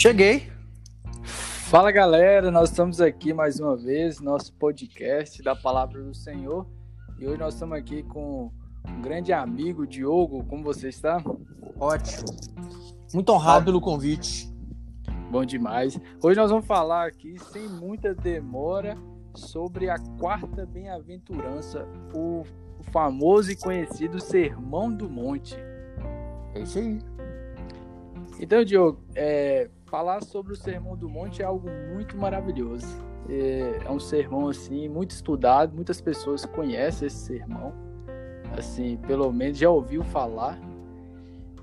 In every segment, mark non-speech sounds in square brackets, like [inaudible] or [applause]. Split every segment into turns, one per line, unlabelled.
Cheguei.
Fala galera, nós estamos aqui mais uma vez, nosso podcast da Palavra do Senhor. E hoje nós estamos aqui com um grande amigo, Diogo. Como você está?
Ótimo. Muito honrado pelo convite.
Bom demais. Hoje nós vamos falar aqui, sem muita demora, sobre a quarta bem-aventurança, o famoso e conhecido Sermão do Monte.
É isso aí.
Então, Diogo, é, falar sobre o Sermão do Monte é algo muito maravilhoso. É, é, um sermão assim muito estudado, muitas pessoas conhecem esse sermão, assim, pelo menos já ouviu falar.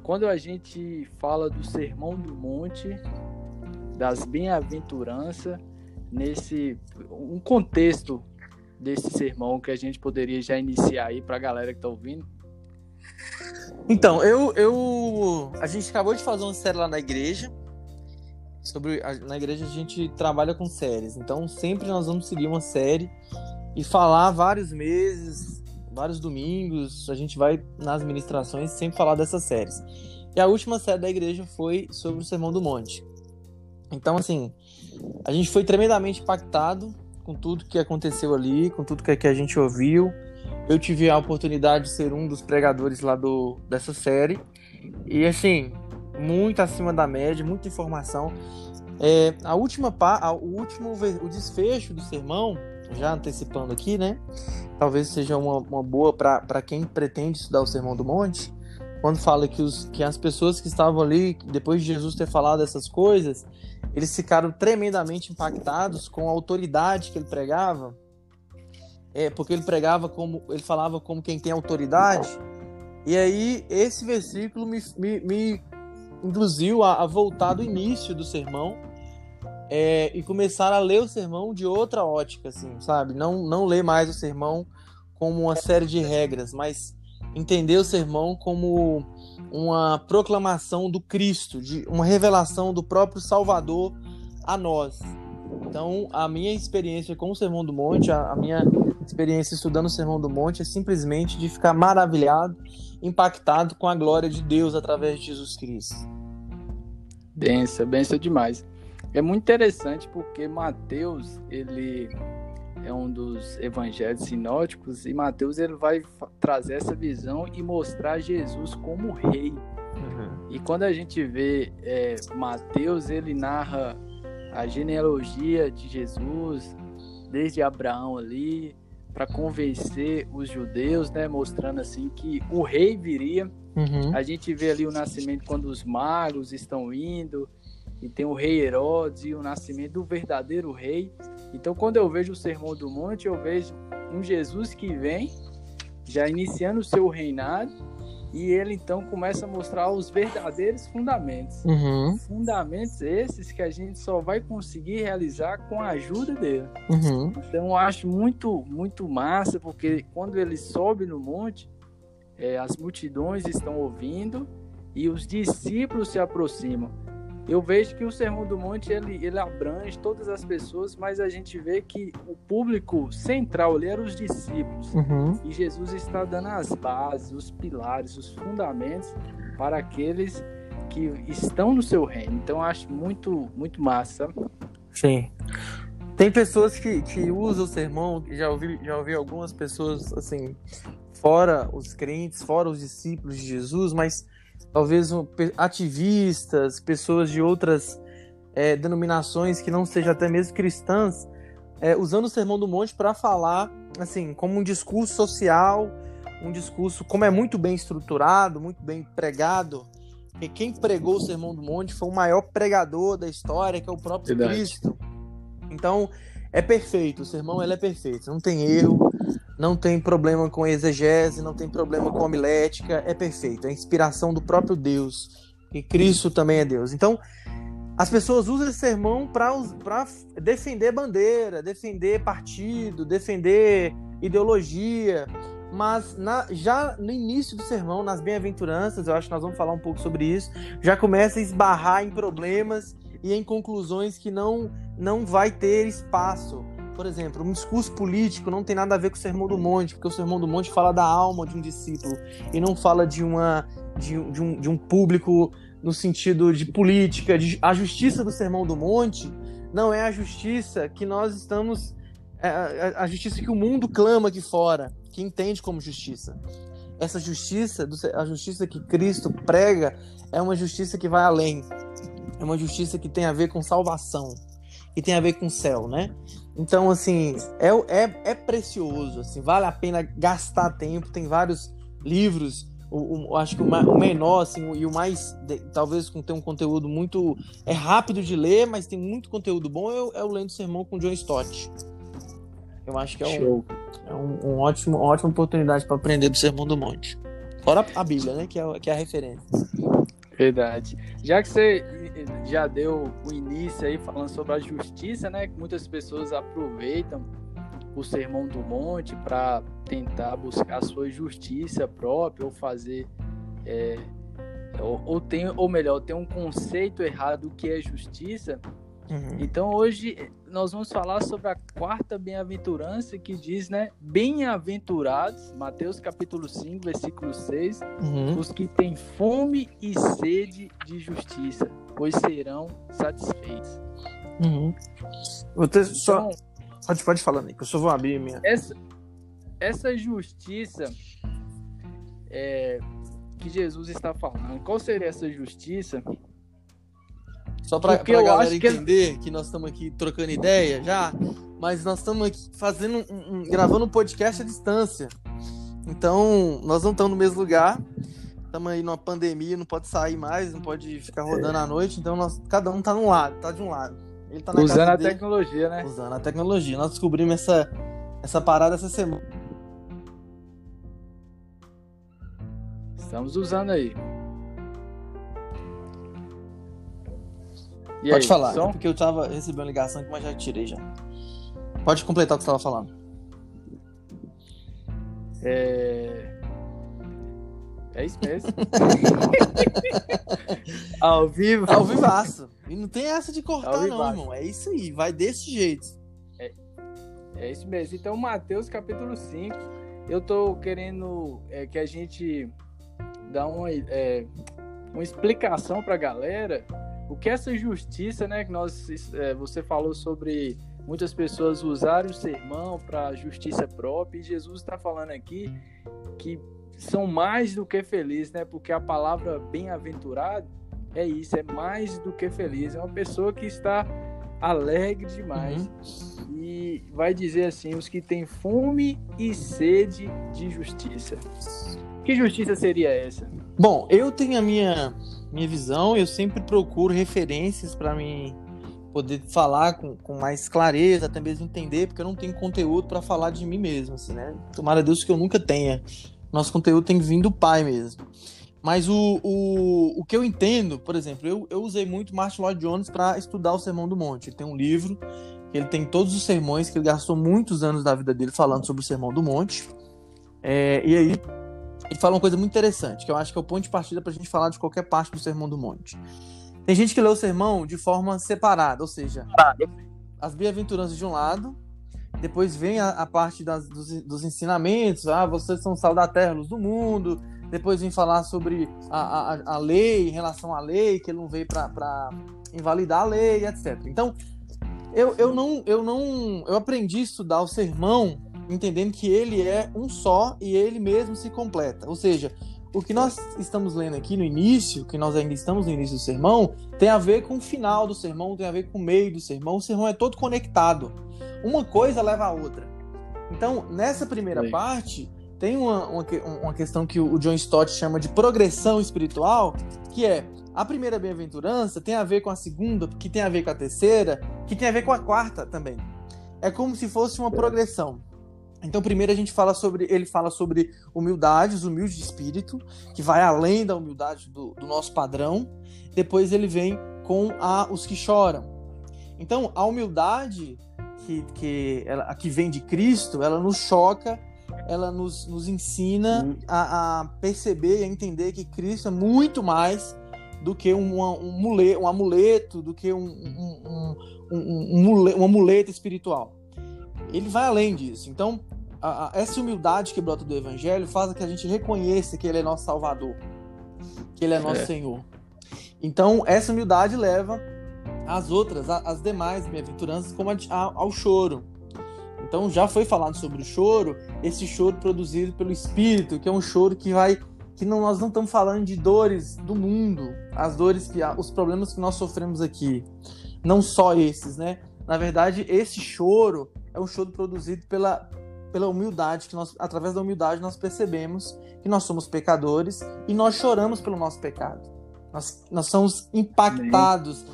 Quando a gente fala do Sermão do Monte, das bem-aventuranças, nesse um contexto desse sermão que a gente poderia já iniciar aí para a galera que está ouvindo?
Então, eu, eu. A gente acabou de fazer uma série lá na igreja. Sobre, na igreja a gente trabalha com séries. Então, sempre nós vamos seguir uma série e falar vários meses, vários domingos. A gente vai nas ministrações sempre falar dessas séries. E a última série da igreja foi sobre o Sermão do Monte. Então, assim, a gente foi tremendamente impactado com tudo que aconteceu ali, com tudo que a gente ouviu. Eu tive a oportunidade de ser um dos pregadores lá do, dessa série. E assim, muito acima da média, muita informação. É, a última a, o último o desfecho do sermão, já antecipando aqui, né? Talvez seja uma, uma boa para quem pretende estudar o Sermão do Monte. Quando fala que, os, que as pessoas que estavam ali, depois de Jesus ter falado essas coisas, eles ficaram tremendamente impactados com a autoridade que ele pregava é, porque ele pregava como ele falava como quem tem autoridade. E aí esse versículo me, me, me induziu a, a, voltar do início do sermão é, e começar a ler o sermão de outra ótica, assim, sabe? Não, não ler mais o sermão como uma série de regras, mas entender o sermão como uma proclamação do Cristo, de uma revelação do próprio Salvador a nós. Então, a minha experiência com o Sermão do Monte, a, a minha experiência estudando o Sermão do Monte é simplesmente de ficar maravilhado, impactado com a glória de Deus através de Jesus Cristo.
Benção, benção demais. É muito interessante porque Mateus, ele é um dos evangelhos sinóticos e Mateus ele vai trazer essa visão e mostrar Jesus como rei. Uhum. E quando a gente vê é, Mateus, ele narra a genealogia de Jesus, desde Abraão ali, para convencer os judeus, né, mostrando assim que o rei viria. Uhum. A gente vê ali o nascimento quando os magos estão indo, e tem o rei Herodes e o nascimento do verdadeiro rei. Então, quando eu vejo o Sermão do Monte, eu vejo um Jesus que vem, já iniciando o seu reinado, e ele então começa a mostrar os verdadeiros fundamentos. Uhum. Fundamentos esses que a gente só vai conseguir realizar com a ajuda dele. Uhum. Então eu acho muito, muito massa, porque quando ele sobe no monte, é, as multidões estão ouvindo e os discípulos se aproximam eu vejo que o Sermão do Monte ele, ele abrange todas as pessoas, mas a gente vê que o público central ali era os discípulos. Uhum. E Jesus está dando as bases, os pilares, os fundamentos para aqueles que estão no seu reino. Então eu acho muito, muito massa.
Sim. Tem pessoas que, que usam o sermão, já ouvi, já ouvi algumas pessoas assim, fora os crentes, fora os discípulos de Jesus, mas talvez ativistas, pessoas de outras é, denominações que não sejam até mesmo cristãs, é, usando o Sermão do Monte para falar, assim, como um discurso social, um discurso, como é muito bem estruturado, muito bem pregado, que quem pregou o Sermão do Monte foi o maior pregador da história, que é o próprio Verdade. Cristo. Então, é perfeito, o sermão ele é perfeito, não tem erro, não tem problema com exegese, não tem problema com homilética, é perfeito, é inspiração do próprio Deus, e Cristo também é Deus. Então, as pessoas usam esse sermão para defender bandeira, defender partido, defender ideologia, mas na, já no início do sermão, nas bem-aventuranças, eu acho que nós vamos falar um pouco sobre isso, já começa a esbarrar em problemas e em conclusões que não, não vai ter espaço por exemplo, um discurso político não tem nada a ver com o Sermão do Monte, porque o Sermão do Monte fala da alma de um discípulo e não fala de, uma, de, de, um, de um público no sentido de política. De, a justiça do Sermão do Monte não é a justiça que nós estamos. É a, a justiça que o mundo clama aqui fora, que entende como justiça. Essa justiça, a justiça que Cristo prega, é uma justiça que vai além. É uma justiça que tem a ver com salvação e tem a ver com o céu, né? Então, assim, é, é, é precioso, assim, vale a pena gastar tempo. Tem vários livros, o, o acho que o, o, menor, assim, e o mais, de, talvez com ter um conteúdo muito, é rápido de ler, mas tem muito conteúdo bom, é, é o Lendo Sermão com John Stott. Eu acho que é, um, é um, um, ótimo, uma ótima oportunidade para aprender do Sermão do Monte. Fora a Bíblia, né, que é, que é a referência.
Verdade. Já que você já deu o início aí falando sobre a justiça, né? Que muitas pessoas aproveitam o sermão do monte para tentar buscar sua justiça própria ou fazer é, ou, ou, tem ou melhor tem um conceito errado do que é justiça Uhum. Então hoje nós vamos falar sobre a quarta bem-aventurança que diz, né? Bem-aventurados, Mateus capítulo 5, versículo 6, uhum. os que têm fome e sede de justiça, pois serão satisfeitos.
Uhum. Vou ter então, só... Pode, pode falar, Nico, eu só vou abrir minha...
Essa, essa justiça é, que Jesus está falando, qual seria essa justiça?
Só para a galera entender que... que nós estamos aqui trocando ideia já, mas nós estamos aqui fazendo um, um, gravando um podcast à distância. Então, nós não estamos no mesmo lugar. Estamos aí numa pandemia, não pode sair mais, não pode ficar rodando é. à noite, então nós, cada um tá num lado, tá de um lado.
Ele tá Usando a dele, tecnologia, né?
Usando a tecnologia. Nós descobrimos essa, essa parada essa semana.
Estamos usando aí.
E Pode aí, falar, som? porque eu tava recebendo uma ligação aqui, mas já tirei já. Pode completar o que você tava falando.
É. É isso mesmo. [laughs] Ao vivo.
Ao vivaço. E não tem essa de cortar, não, irmão. É isso aí, vai desse jeito.
É, é isso mesmo. Então, Mateus capítulo 5. Eu tô querendo é, que a gente dá uma, é, uma explicação pra galera o que essa justiça, né? Que nós, é, você falou sobre muitas pessoas usarem o sermão para justiça própria, e Jesus está falando aqui que são mais do que felizes, né? Porque a palavra bem-aventurado é isso, é mais do que feliz, é uma pessoa que está alegre demais. Uhum. E vai dizer assim: os que têm fome e sede de justiça. Que justiça seria essa?
Bom, eu tenho a minha minha visão, eu sempre procuro referências para mim poder falar com, com mais clareza, até mesmo entender, porque eu não tenho conteúdo para falar de mim mesmo, assim, né? Tomara a Deus que eu nunca tenha. Nosso conteúdo tem vindo do pai mesmo. Mas o, o, o que eu entendo, por exemplo, eu, eu usei muito Martin Lloyd Jones para estudar o Sermão do Monte. Ele tem um livro, ele tem todos os sermões, que ele gastou muitos anos da vida dele falando sobre o Sermão do Monte. É, e aí, ele fala uma coisa muito interessante, que eu acho que é o ponto de partida para a gente falar de qualquer parte do Sermão do Monte. Tem gente que lê o sermão de forma separada, ou seja, as bem-aventuranças de um lado, depois vem a, a parte das, dos, dos, ensinamentos, ah, vocês são sal da terra, luz do mundo, depois vem falar sobre a, a, a lei, em relação à lei, que ele não veio para invalidar a lei, etc. Então, eu, eu não, eu não, eu aprendi a estudar o sermão entendendo que ele é um só e ele mesmo se completa. Ou seja, o que nós estamos lendo aqui no início, que nós ainda estamos no início do sermão, tem a ver com o final do sermão, tem a ver com o meio do sermão. O sermão é todo conectado. Uma coisa leva a outra. Então, nessa primeira Sim. parte, tem uma, uma, uma, questão que o John Stott chama de progressão espiritual, que é a primeira bem-aventurança tem a ver com a segunda, que tem a ver com a terceira, que tem a ver com a quarta também. É como se fosse uma progressão. Então, primeiro a gente fala sobre, ele fala sobre humildade, os humildes de espírito, que vai além da humildade do, do nosso padrão. Depois ele vem com a, os que choram. Então, a humildade que, que, ela, que vem de Cristo, ela nos choca, ela nos, nos ensina uhum. a, a, perceber e a entender que Cristo é muito mais do que um, um, um amuleto, do que um, um, um, um, um, um amuleto espiritual. ele vai além disso. Então, a, a, essa humildade que brota do evangelho faz com que a gente reconheça que ele é nosso salvador, que ele é nosso é. Senhor. Então, essa humildade leva as outras, as demais bem-aventuranças, como a, ao choro. Então, já foi falado sobre o choro, esse choro produzido pelo Espírito, que é um choro que vai que não, nós não estamos falando de dores do mundo, as dores que os problemas que nós sofremos aqui, não só esses, né? Na verdade, esse choro é um choro produzido pela pela humildade que nós através da humildade nós percebemos que nós somos pecadores e nós choramos pelo nosso pecado. Nós, nós somos impactados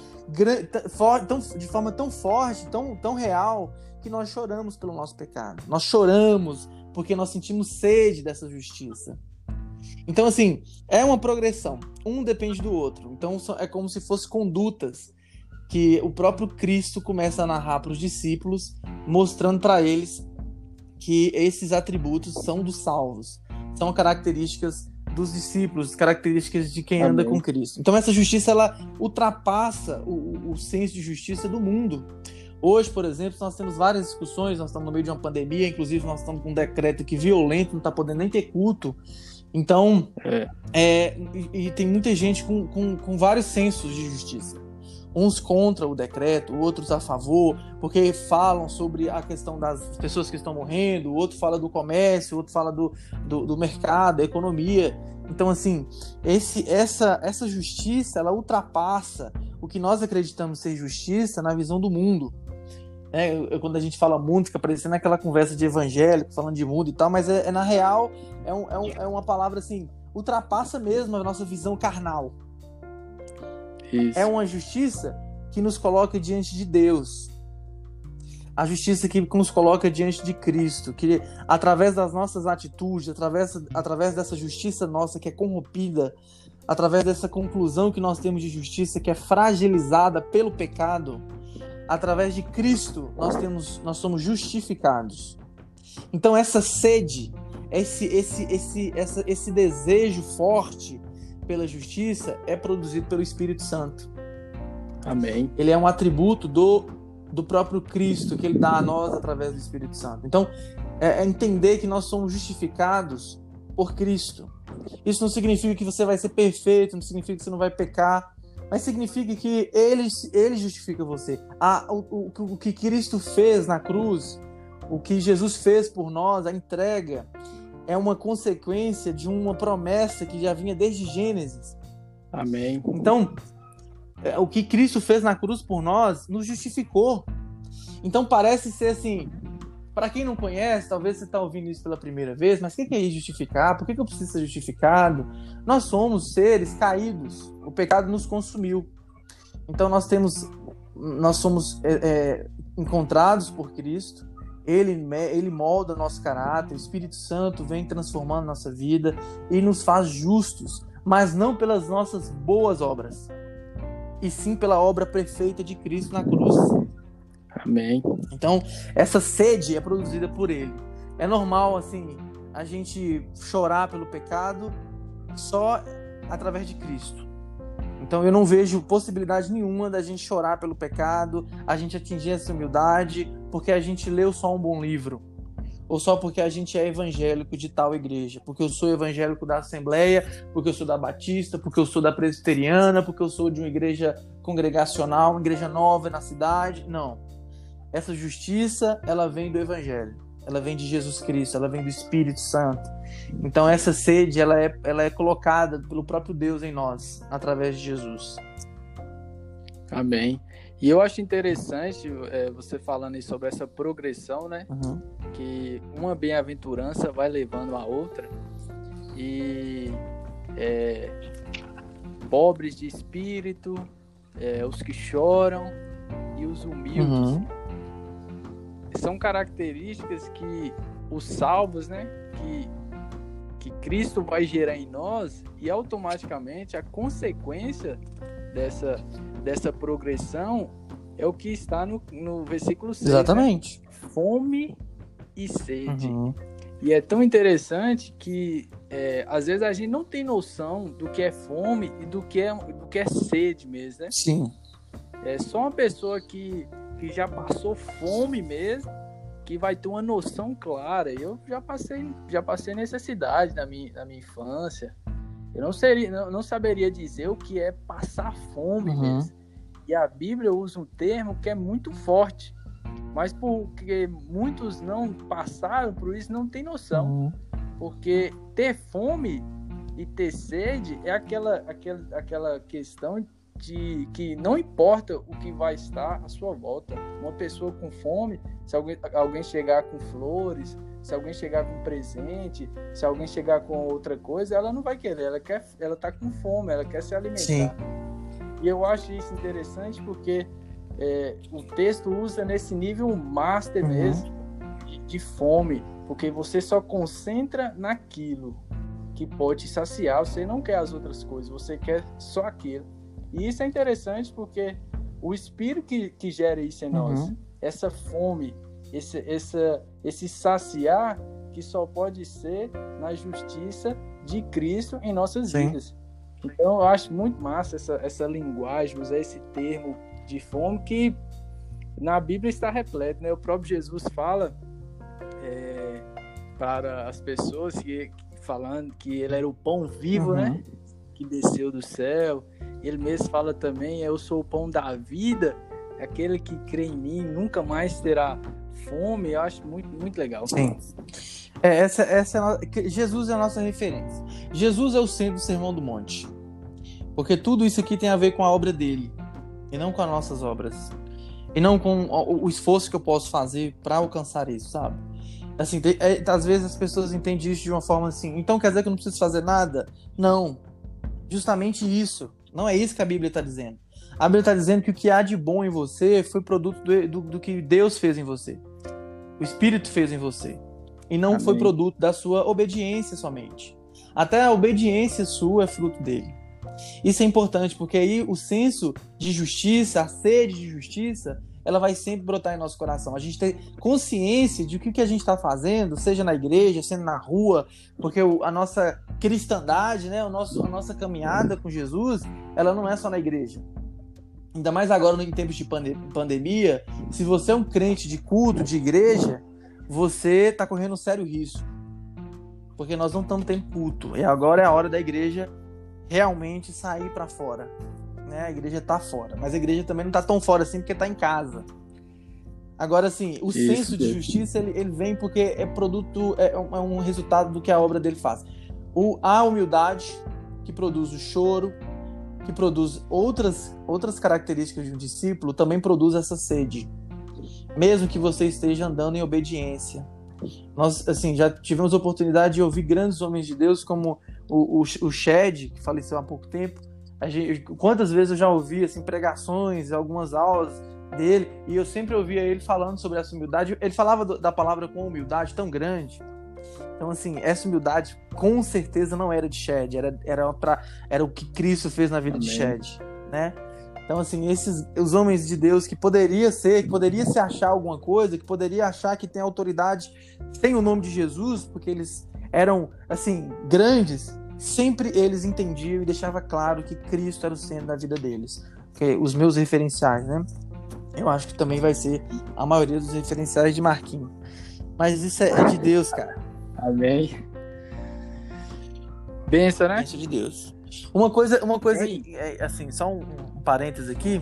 tão, de forma tão forte, tão, tão real, que nós choramos pelo nosso pecado. Nós choramos porque nós sentimos sede dessa justiça. Então, assim, é uma progressão. Um depende do outro. Então, é como se fossem condutas que o próprio Cristo começa a narrar para os discípulos, mostrando para eles que esses atributos são dos salvos. São características dos discípulos, características de quem anda com Cristo. Então, essa justiça ela ultrapassa o, o senso de justiça do mundo. Hoje, por exemplo, nós temos várias discussões, nós estamos no meio de uma pandemia, inclusive nós estamos com um decreto que violento, não está podendo nem ter culto. Então, é. É, e, e, tem muita gente com, com, com vários sensos de justiça. Uns contra o decreto, outros a favor, porque falam sobre a questão das pessoas que estão morrendo, outro fala do comércio, outro fala do, do, do mercado, da economia. Então, assim, esse, essa, essa justiça, ela ultrapassa o que nós acreditamos ser justiça na visão do mundo. É, eu, quando a gente fala mundo, fica parecendo aquela conversa de evangélico, falando de mundo e tal, mas é, é na real, é, um, é, um, é, uma palavra assim, ultrapassa mesmo a nossa visão carnal. Isso. É uma justiça que nos coloca diante de Deus. A justiça que nos coloca diante de Cristo, que através das nossas atitudes, através, através dessa justiça nossa que é corrompida, através dessa conclusão que nós temos de justiça que é fragilizada pelo pecado, através de Cristo, nós temos, nós somos justificados. Então essa sede, esse, esse, esse, essa, esse desejo forte pela justiça é produzido pelo Espírito Santo.
Amém.
Ele é um atributo do, do próprio Cristo que ele dá a nós através do Espírito Santo. Então, é, é entender que nós somos justificados por Cristo. Isso não significa que você vai ser perfeito, não significa que você não vai pecar, mas significa que ele, ele justifica você. A, o, o, o que Cristo fez na cruz, o que Jesus fez por nós, a entrega, é uma consequência de uma promessa que já vinha desde Gênesis.
Amém.
Então, é, o que Cristo fez na cruz por nós nos justificou. Então parece ser assim, para quem não conhece, talvez você está ouvindo isso pela primeira vez, mas o que é justificar? Por que, eu preciso ser justificado? Nós somos seres caídos. O pecado nos consumiu. Então nós temos, nós somos é, é, encontrados por Cristo. Ele, ele molda nosso caráter. O Espírito Santo vem transformando nossa vida e nos faz justos, mas não pelas nossas boas obras, e sim pela obra perfeita de Cristo na cruz.
Amém.
Então, essa sede é produzida por ele. É normal, assim, a gente chorar pelo pecado só através de Cristo. Então, eu não vejo possibilidade nenhuma da gente chorar pelo pecado, a gente atingir essa humildade, porque a gente leu só um bom livro. Ou só porque a gente é evangélico de tal igreja. Porque eu sou evangélico da Assembleia, porque eu sou da Batista, porque eu sou da Presbiteriana, porque eu sou de uma igreja congregacional, uma igreja nova na cidade. Não essa justiça, ela vem do evangelho. Ela vem de Jesus Cristo, ela vem do Espírito Santo. Então essa sede, ela é, ela é colocada pelo próprio Deus em nós, através de Jesus.
Amém. E eu acho interessante é, você falando aí sobre essa progressão, né? Uhum. Que uma bem-aventurança vai levando a outra. E é, pobres de espírito, é, os que choram e os humildes. Uhum são características que os salvos, né, que, que Cristo vai gerar em nós e automaticamente a consequência dessa, dessa progressão é o que está no, no versículo 6.
Né? Exatamente.
Né? Fome e sede. Uhum. E é tão interessante que é, às vezes a gente não tem noção do que é fome e do que é, do que é sede mesmo, né?
Sim.
É só uma pessoa que que já passou fome mesmo, que vai ter uma noção clara. Eu já passei, já passei necessidade na minha, na minha infância. Eu não, seria, não, não saberia dizer o que é passar fome uhum. mesmo. E a Bíblia usa um termo que é muito forte, mas porque muitos não passaram por isso, não tem noção. Uhum. Porque ter fome e ter sede é aquela, aquela, aquela questão de que não importa o que vai estar à sua volta. Uma pessoa com fome, se alguém, alguém chegar com flores, se alguém chegar com presente, se alguém chegar com outra coisa, ela não vai querer, ela quer, ela tá com fome, ela quer se alimentar. Sim. E eu acho isso interessante porque é, o texto usa nesse nível master uhum. mesmo de, de fome, porque você só concentra naquilo que pode saciar, você não quer as outras coisas, você quer só aquilo. E isso é interessante porque o espírito que, que gera isso em uhum. nós, essa fome, esse, essa, esse saciar, que só pode ser na justiça de Cristo em nossas Sim. vidas. Então eu acho muito massa essa, essa linguagem, usar esse termo de fome que na Bíblia está repleto, né? O próprio Jesus fala é, para as pessoas que, falando que ele era o pão vivo, né? uhum. né? Que desceu do céu. Ele mesmo fala também: Eu sou o pão da vida. Aquele que crê em mim nunca mais terá fome. Eu acho muito, muito legal.
Sim. É, essa, essa é Jesus é a nossa referência. Jesus é o centro do Sermão do Monte. Porque tudo isso aqui tem a ver com a obra dele e não com as nossas obras. E não com o esforço que eu posso fazer para alcançar isso, sabe? Assim, é, às vezes as pessoas entendem isso de uma forma assim, então quer dizer que eu não preciso fazer nada? Não. Justamente isso. Não é isso que a Bíblia está dizendo. A Bíblia está dizendo que o que há de bom em você foi produto do, do, do, que Deus fez em você. O Espírito fez em você. E não Amém. foi produto da sua obediência somente. Até a obediência sua é fruto dele. Isso é importante, porque aí o senso de justiça, a sede de justiça, ela vai sempre brotar em nosso coração. A gente ter consciência de que o que a gente está fazendo, seja na igreja, seja na rua, porque a nossa cristandade, né, o nosso, a nossa caminhada com Jesus, ela não é só na igreja. Ainda mais agora em tempos de pandemia, se você é um crente de culto, de igreja, você está correndo um sério risco. Porque nós não estamos tendo culto. E agora é a hora da igreja realmente sair para fora né? A igreja está fora, mas a igreja também não está tão fora assim porque está em casa. Agora, assim, o Isso, senso de justiça ele, ele, vem porque é produto, é, é, um resultado do que a obra dele faz. O, a humildade, que produz o choro, que produz outras, outras características de um discípulo, também produz essa sede. Mesmo que você esteja andando em obediência. Nós, assim, já tivemos oportunidade de ouvir grandes homens de Deus, como o, o, o Shed, que faleceu há pouco tempo, Gente, quantas vezes eu já ouvi assim, pregações, algumas aulas dele, e eu sempre ouvia ele falando sobre essa humildade. Ele falava da palavra com humildade tão grande. Então, assim, essa humildade com certeza não era de Shed, era, era, pra, era o que Cristo fez na vida Amém. de Shed, né? Então, assim, esses os homens de Deus que poderia ser, que poderia se achar alguma coisa, que poderia achar que tem autoridade sem o nome de Jesus, porque eles eram, assim, grandes, sempre eles entendiam e deixava claro que Cristo era o centro da vida deles. Que os meus referenciais, né? Eu acho que também vai ser a maioria dos referenciais de Marquinhos. Mas isso é de Deus, cara.
Amém. Benção, né?
Benção de Deus. Uma coisa, uma coisa é, assim, só um, um parênteses aqui.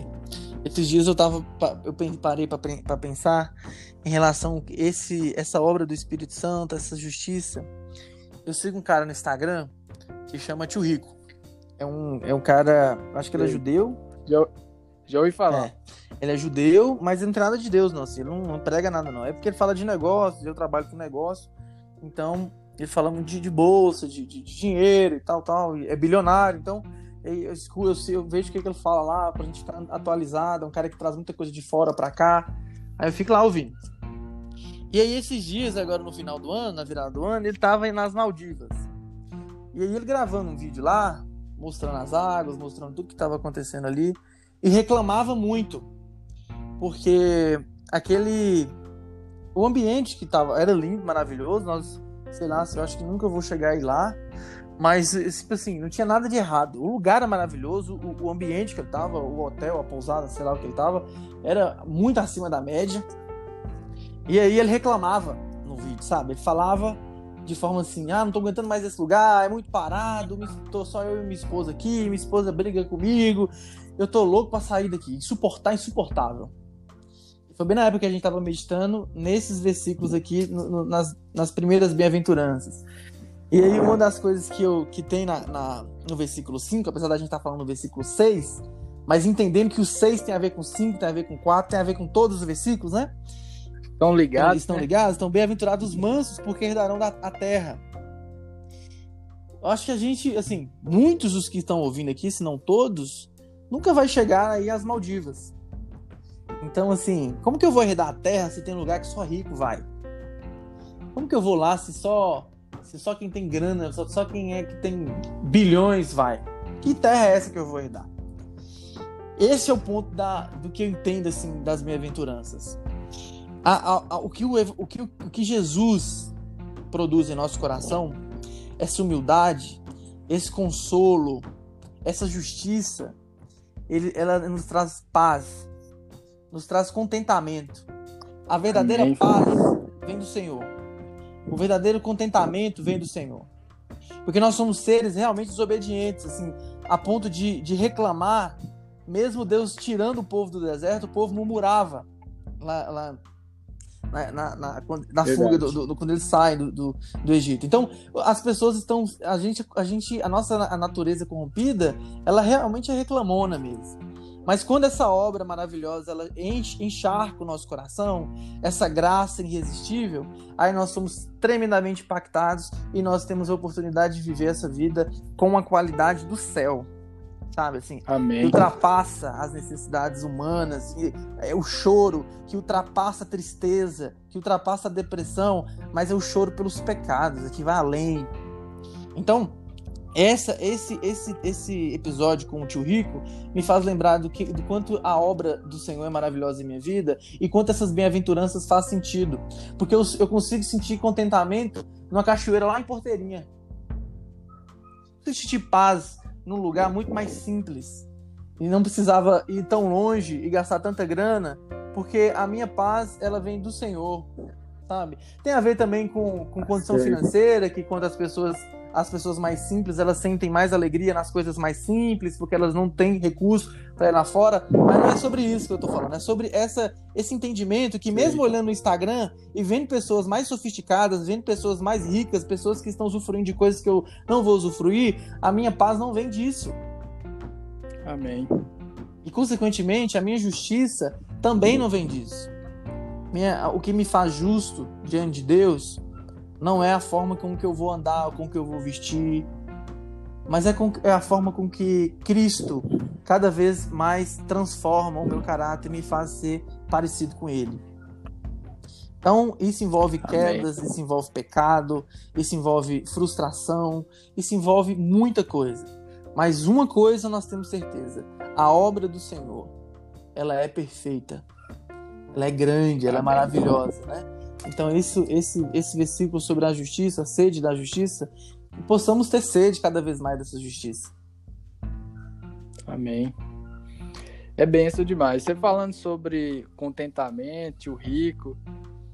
Esses dias eu tava, eu parei para pensar em relação a esse, essa obra do Espírito Santo, essa justiça. Eu sigo um cara no Instagram que chama Tio Rico. É um, é um cara, acho que ele é judeu.
Já, já ouvi falar.
É, ele é judeu, mas não tem nada de Deus, não. Assim, ele não, não prega nada, não. É porque ele fala de negócios, eu trabalho com negócio. Então, ele fala muito de, de bolsa, de, de, de, dinheiro e tal, tal. É bilionário. Então, eu, eu, eu, eu vejo o que, que ele fala lá pra gente ficar atualizado. É um cara que traz muita coisa de fora pra cá. Aí eu fico lá ouvindo. E aí, esses dias, agora no final do ano, na virada do ano, ele tava nas Maldivas. E aí ele gravando um vídeo lá, mostrando as águas, mostrando tudo que estava acontecendo ali, e reclamava muito, porque aquele o ambiente que tava era lindo, maravilhoso, nós, sei lá, eu acho que nunca vou chegar aí lá, mas tipo assim, não tinha nada de errado. O lugar era maravilhoso, o, o ambiente que ele tava, o hotel, a pousada, sei lá o que ele tava, era muito acima da média. E aí ele reclamava no vídeo, sabe? Ele falava de forma assim: ah, não tô aguentando mais esse lugar, é muito parado, tô só eu e minha esposa aqui, minha esposa briga comigo, eu tô louco pra sair daqui. Insuportar, insuportável. Foi bem na época que a gente tava meditando nesses versículos aqui, no, no, nas, nas primeiras bem-aventuranças. E aí, uma das coisas que, eu, que tem na, na no versículo 5, apesar da gente estar tá falando no versículo 6, mas entendendo que o 6 tem a ver com 5, tem a ver com 4, tem a ver com todos os versículos, né?
Estão ligados?
Eles estão né? ligados? Estão bem-aventurados os mansos, porque herdarão da, a terra. Eu acho que a gente, assim, muitos dos que estão ouvindo aqui, se não todos, nunca vai chegar aí às Maldivas. Então, assim, como que eu vou herdar a terra se tem lugar que só rico vai? Como que eu vou lá se só se só quem tem grana, só, só quem é que tem bilhões vai? Que terra é essa que eu vou herdar? Esse é o ponto da, do que eu entendo assim das bem-aventuranças. O, que o, o, que, o que Jesus produz em nosso coração, essa humildade, esse consolo, essa justiça, ele, ela nos traz paz, nos traz contentamento. A verdadeira Amém. paz vem do Senhor. O verdadeiro contentamento vem do Senhor. Porque nós somos seres realmente desobedientes, assim, a ponto de, de reclamar, mesmo Deus tirando o povo do deserto, o povo murmurava lá, lá na, na, na, na fuga do, do, quando eles saem do, do, do, Egito. Então, as pessoas estão. A gente, a gente, a nossa natureza corrompida, ela realmente é reclamona mesmo. Mas quando essa obra maravilhosa ela enche, encharca o nosso coração, essa graça irresistível, aí nós somos tremendamente impactados e nós temos a oportunidade de viver essa vida com a qualidade do céu sabe? Assim,
Amém.
que ultrapassa as necessidades humanas, e, é o choro que ultrapassa a tristeza, que ultrapassa a depressão, mas é o choro pelos pecados, é que vai além. Então, essa, esse, esse, esse episódio com o tio Rico me faz lembrar do, que, do quanto a obra do Senhor é maravilhosa em minha vida e quanto essas bem-aventuranças faz sentido. Porque eu, eu consigo sentir contentamento numa cachoeira lá em Porteirinha. Eu sentir paz num lugar muito mais simples. E não precisava ir tão longe e gastar tanta grana, porque a minha paz, ela vem do Senhor, sabe? Tem a ver também com, com condição financeira, que quando as pessoas as pessoas mais simples elas sentem mais alegria nas coisas mais simples porque elas não têm recurso para ir lá fora. Mas não é sobre isso que eu tô falando é sobre essa esse entendimento que mesmo olhando no Instagram e vendo pessoas mais sofisticadas vendo pessoas mais ricas pessoas que estão usufruindo de coisas que eu não vou usufruir a minha paz não vem disso.
Amém.
E consequentemente a minha justiça também não vem disso. Minha, o que me faz justo diante de Deus não é a forma com que eu vou andar, com que eu vou vestir, mas é, com, é a forma com que Cristo cada vez mais transforma o meu caráter e me faz ser parecido com Ele. Então, isso envolve quedas, Amém. isso envolve pecado, isso envolve frustração, isso envolve muita coisa. Mas uma coisa nós temos certeza: a obra do Senhor, ela é perfeita, ela é grande, ela é maravilhosa, né? Então, isso, esse, esse versículo sobre a justiça, a sede da justiça, possamos ter sede cada vez mais dessa justiça.
Amém. É benção demais. Você falando sobre contentamento, o rico,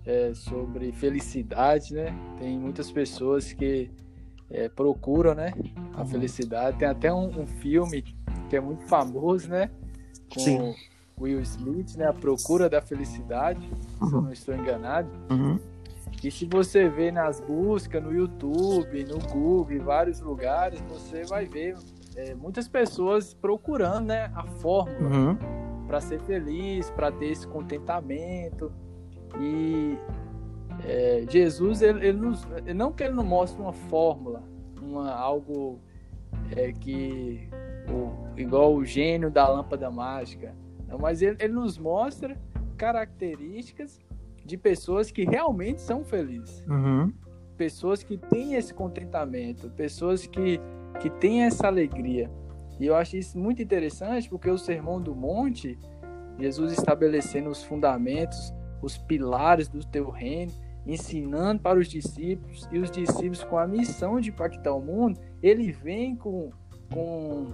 é, sobre felicidade, né? Tem muitas pessoas que é, procuram, né? A uhum. felicidade. Tem até um, um, filme que é muito famoso, né?
Com, Sim
Will Smith, né? A Procura da Felicidade, uhum. se eu não estou enganado.
Uhum.
E se você vê nas buscas no YouTube, no Google, em vários lugares, você vai ver é, muitas pessoas procurando né, a fórmula
uhum.
para ser feliz, para ter esse contentamento. E é, Jesus, ele, ele, nos, não que ele não mostre uma fórmula, uma, algo é, que o, igual o gênio da lâmpada mágica, mas ele, ele nos mostra características de pessoas que realmente são felizes.
Uhum.
Pessoas que têm esse contentamento, pessoas que, que têm essa alegria. E eu acho isso muito interessante porque o Sermão do Monte, Jesus estabelecendo os fundamentos, os pilares do teu reino, ensinando para os discípulos e os discípulos com a missão de impactar o mundo, ele vem com, com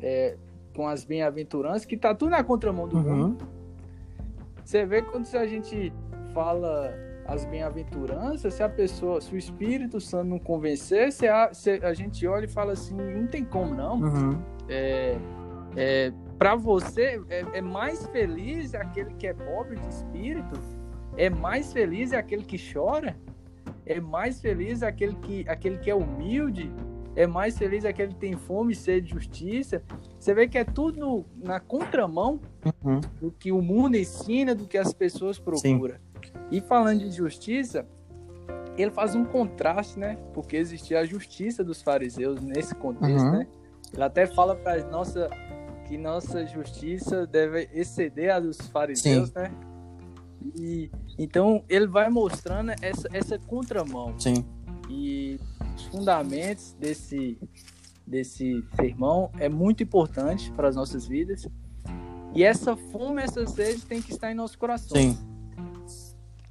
é, com as bem-aventuranças, que tá tudo na contramão do uhum. mundo. Você vê quando a gente fala as bem-aventuranças, se a pessoa, se o Espírito Santo não convencer, se a, se a gente olha e fala assim, não tem como não.
Uhum.
É, é, para você, é, é, mais feliz aquele que é pobre de espírito? É mais feliz aquele que chora? É mais feliz aquele que, aquele que é humilde? É mais feliz aquele que tem fome e sede de justiça? Você vê que é tudo na contramão
uhum.
do que o mundo ensina, do que as pessoas procuram. Sim. E falando de justiça, ele faz um contraste, né? Porque existia a justiça dos fariseus nesse contexto, uhum. né? Ele até fala para nossa que nossa justiça deve exceder a dos fariseus, Sim. né? E então ele vai mostrando essa essa contramão.
Sim.
E os fundamentos desse desse sermão é muito importante para as nossas vidas. E essa fome, essa sede tem que estar em nosso coração.
Sim.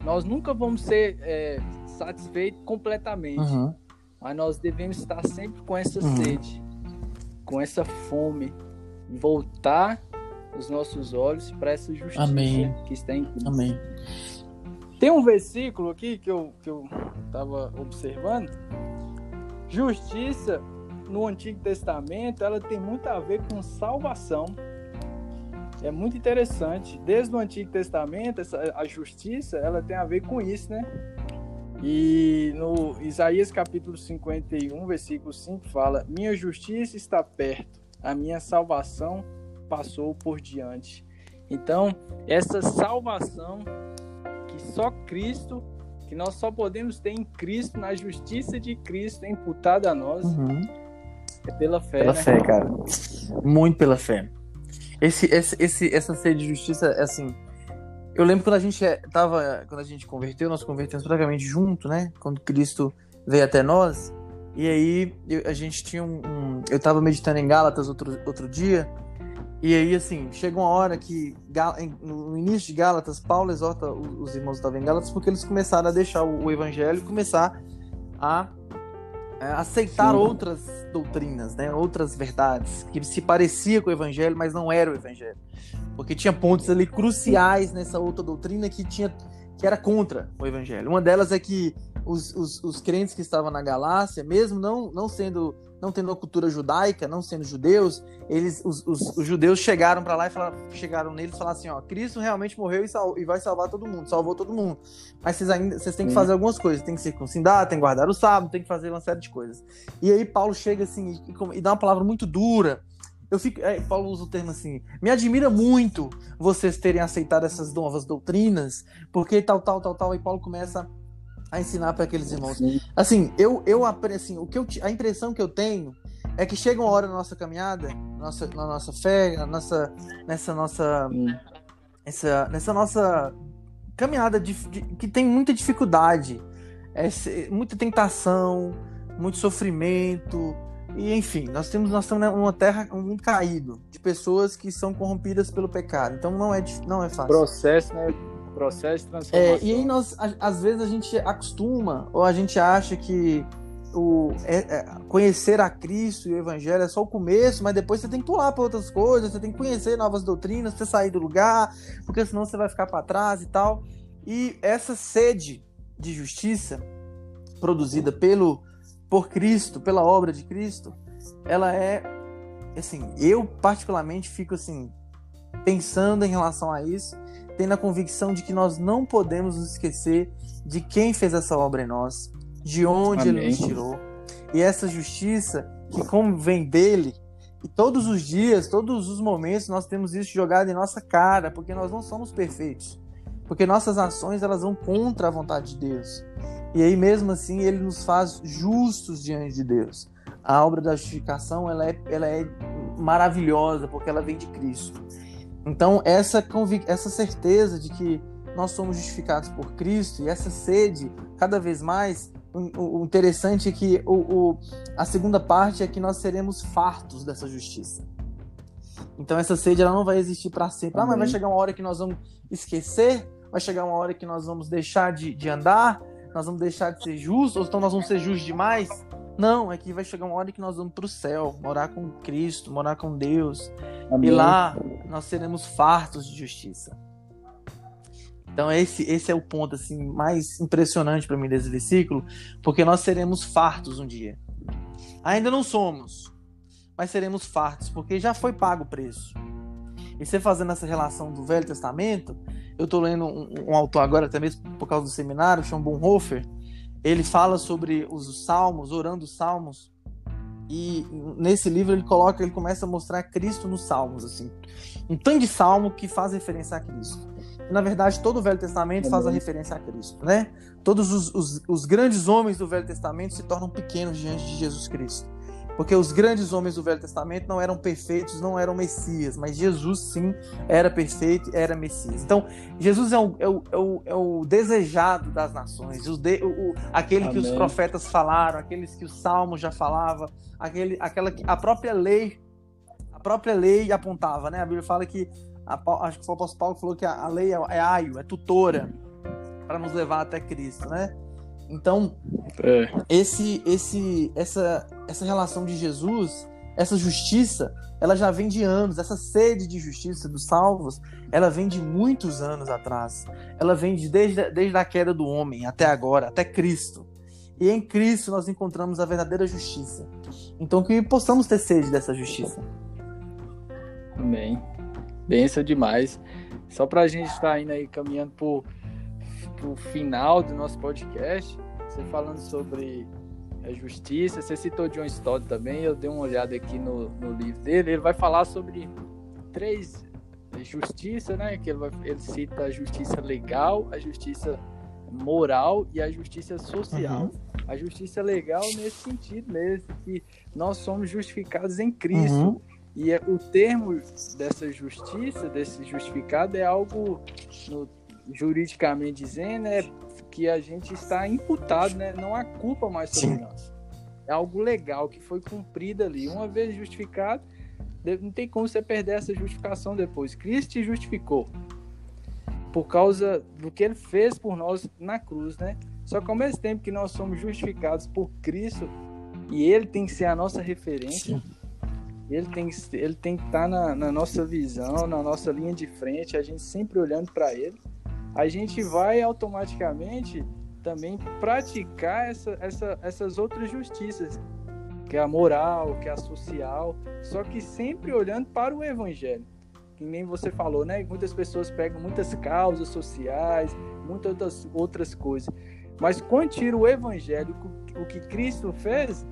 Nós nunca vamos ser é, satisfeitos completamente,
uhum.
mas nós devemos estar sempre com essa uhum. sede, com essa fome, voltar os nossos olhos para essa justiça
Amém.
que está em Cristo.
Amém.
Tem um versículo aqui que eu que eu estava observando. Justiça no Antigo Testamento, ela tem muito a ver com salvação é muito interessante. Desde o Antigo Testamento, essa, a justiça, ela tem a ver com isso, né? E no Isaías capítulo 51, versículo 5 fala: Minha justiça está perto, a minha salvação passou por diante. Então, essa salvação só Cristo, que nós só podemos ter em Cristo, na justiça de Cristo imputada a nós,
uhum.
é pela fé.
Pela
né?
fé, cara. Muito pela fé. Esse, esse, esse, essa sede de justiça, é assim. Eu lembro quando a gente é, tava. Quando a gente converteu, nós convertemos praticamente junto, né? Quando Cristo veio até nós. E aí eu, a gente tinha um, um, Eu tava meditando em Gálatas outro, outro dia. E aí, assim, chega uma hora que no início de Gálatas, Paulo exorta os irmãos que estavam em Gálatas porque eles começaram a deixar o evangelho e começar a é, aceitar Sim. outras doutrinas, né, outras verdades que se parecia com o evangelho, mas não era o evangelho, porque tinha pontos ali cruciais nessa outra doutrina que tinha que era contra o evangelho. Uma delas é que os, os, os crentes que estavam na Galácia, mesmo não, não sendo não tendo uma cultura judaica, não sendo judeus, eles, os, os, os judeus chegaram para lá e falaram, chegaram neles e falaram assim, ó, Cristo realmente morreu e, sal, e, vai salvar todo mundo, salvou todo mundo. Mas vocês ainda, vocês têm que fazer algumas coisas, tem que circuncidar, tem que guardar o sábado, tem que fazer uma série de coisas. E aí Paulo chega assim e, e dá uma palavra muito dura. Eu fico, é, Paulo usa o termo assim, me admira muito vocês terem aceitado essas novas doutrinas, porque tal, tal, tal, tal, e Paulo começa a ensinar para aqueles irmãos. Sim. Assim, eu, eu assim, o que eu, a impressão que eu tenho é que chega uma hora na nossa caminhada, nossa, na nossa fé, na nossa, nessa nossa, essa, nessa nossa caminhada de, de, que tem muita dificuldade, é, muita tentação, muito sofrimento, e enfim, nós temos nós estamos numa terra um mundo caído de pessoas que são corrompidas pelo pecado. Então não é não é fácil.
Processo, né? Processo de transformação.
É, e aí nós, às vezes, a gente acostuma, ou a gente acha que o, é, é, conhecer a Cristo e o Evangelho é só o começo, mas depois você tem que pular para outras coisas, você tem que conhecer novas doutrinas, você sair do lugar, porque senão você vai ficar para trás e tal. E essa sede de justiça produzida pelo por Cristo, pela obra de Cristo, ela é assim, eu particularmente fico assim pensando em relação a isso tendo a convicção de que nós não podemos nos esquecer de quem fez essa obra em nós, de onde Amém. ele nos tirou. E essa justiça que como vem dele, e todos os dias, todos os momentos nós temos isso jogado em nossa cara, porque nós não somos perfeitos. Porque nossas ações elas vão contra a vontade de Deus. E aí mesmo assim ele nos faz justos diante de Deus. A obra da justificação ela é, ela é maravilhosa porque ela vem de Cristo. Então, essa, essa certeza de que nós somos justificados por Cristo e essa sede, cada vez mais, o, o interessante é que o, o, a segunda parte é que nós seremos fartos dessa justiça. Então, essa sede ela não vai existir para sempre. Ah, mas vai chegar uma hora que nós vamos esquecer, vai chegar uma hora que nós vamos deixar de, de andar, nós vamos deixar de ser justos, ou então nós vamos ser justos demais. Não, é que vai chegar uma hora que nós vamos para o céu, morar com Cristo, morar com Deus. Amém. E lá nós seremos fartos de justiça. Então esse, esse é o ponto assim mais impressionante para mim desse versículo, porque nós seremos fartos um dia. Ainda não somos, mas seremos fartos, porque já foi pago o preço. E você fazendo essa relação do Velho Testamento, eu estou lendo um, um, autor agora, até mesmo por causa do seminário, chama Bonhoeffer. Ele fala sobre os salmos, orando os salmos, e nesse livro ele coloca, ele começa a mostrar Cristo nos salmos, assim. Um tanto de salmo que faz referência a Cristo. Na verdade, todo o Velho Testamento faz a referência a Cristo, né? Todos os, os, os grandes homens do Velho Testamento se tornam pequenos diante de Jesus Cristo. Porque os grandes homens do Velho Testamento não eram perfeitos, não eram Messias, mas Jesus sim era perfeito, era Messias. Então, Jesus é o, é o, é o, é o desejado das nações, o, de, o aquele Amém. que os profetas falaram, aqueles que o Salmo já falava, aquele, aquela que a própria lei, a própria lei apontava, né? A Bíblia fala que a, acho que o apóstolo Paulo falou que a, a lei é, é aio, é tutora para nos levar até Cristo, né? Então, é. esse, esse, essa, essa relação de Jesus, essa justiça, ela já vem de anos. Essa sede de justiça dos salvos, ela vem de muitos anos atrás. Ela vem de, desde, desde a queda do homem até agora, até Cristo. E em Cristo nós encontramos a verdadeira justiça. Então que possamos ter sede dessa justiça.
Amém. Benção demais. Só para a gente estar tá indo aí caminhando por pro final do nosso podcast, você falando sobre a justiça, você citou John Stott também, eu dei uma olhada aqui no, no livro dele, ele vai falar sobre três justiça, né, que ele, vai, ele cita a justiça legal, a justiça moral e a justiça social. Uhum. A justiça legal nesse sentido mesmo, que nós somos justificados em Cristo. Uhum. E é, o termo dessa justiça, desse justificado, é algo no juridicamente dizendo, é que a gente está imputado, né? Não há culpa mais sobre Sim. nós. É algo legal que foi cumprido ali. Uma vez justificado, não tem como você perder essa justificação depois. Cristo te justificou por causa do que ele fez por nós na cruz, né? Só que ao mesmo tempo que nós somos justificados por Cristo e ele tem que ser a nossa referência, Sim. ele tem, ele tem que estar na, na nossa visão, na nossa linha de frente, a gente sempre olhando para ele a gente vai automaticamente também praticar essa, essa, essas outras justiças, que é a moral, que é a social, só que sempre olhando para o evangelho. Que nem você falou, né? Muitas pessoas pegam muitas causas sociais, muitas outras, outras coisas. Mas quando tira o evangelho, o que Cristo fez,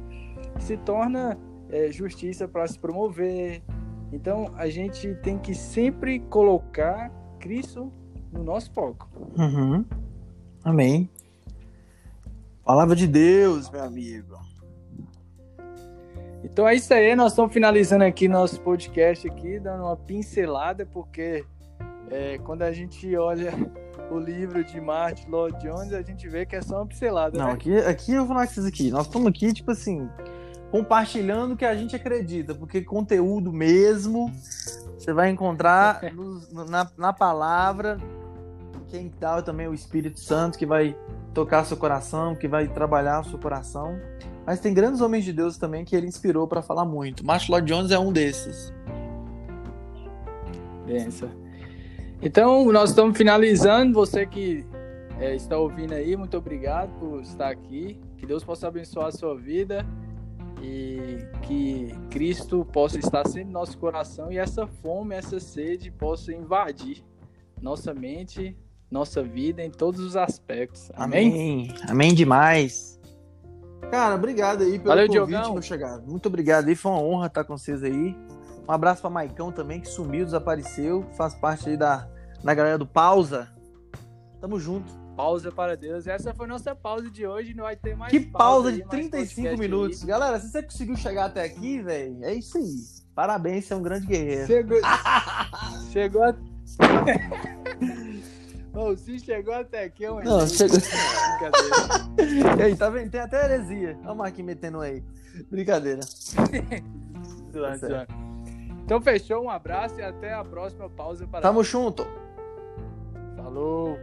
se torna é, justiça para se promover. Então a gente tem que sempre colocar Cristo no nosso foco.
Uhum. Amém. Palavra de Deus, meu amigo.
Então é isso aí, nós estamos finalizando aqui nosso podcast aqui, dando uma pincelada, porque é, quando a gente olha o livro de Martin Lloyd Jones, a gente vê que é só uma pincelada.
Não,
né?
aqui, aqui eu vou falar com vocês aqui. Nós estamos aqui, tipo assim, compartilhando o que a gente acredita, porque conteúdo mesmo você vai encontrar [laughs] no, na, na palavra, quem dá também é o Espírito Santo que vai tocar seu coração, que vai trabalhar seu coração. Mas tem grandes homens de Deus também que ele inspirou para falar muito. Marshall Lloyd Jones é um desses.
Benção. Então, nós estamos finalizando. Você que é, está ouvindo aí, muito obrigado por estar aqui. Que Deus possa abençoar a sua vida e que Cristo possa estar sempre no nosso coração e essa fome, essa sede possa invadir nossa mente, nossa vida em todos os aspectos. Amém?
Amém, Amém demais. Cara, obrigado aí pelo Valeu, convite, Diogão. meu chegado. Muito obrigado aí, foi uma honra estar com vocês aí. Um abraço para Maicão também, que sumiu, desapareceu, faz parte aí da, da galera do Pausa. Tamo junto.
Pausa para Deus. Essa foi nossa pausa de hoje, não vai ter mais
Que pausa, pausa de 35 minutos. Aí. Galera, se você conseguiu chegar até aqui, velho, é isso aí. Parabéns, você é um grande guerreiro.
Chegou, [laughs] Chegou a... [laughs] Oh, se chegou até aqui, é um
Não, chegou. Brincadeira. [laughs] e aí, tá vendo? Tem até heresia. Olha o Marquinhos metendo aí. Brincadeira. [laughs]
Tá então fechou, um abraço e até a próxima pausa para.
Tamo junto.
Falou.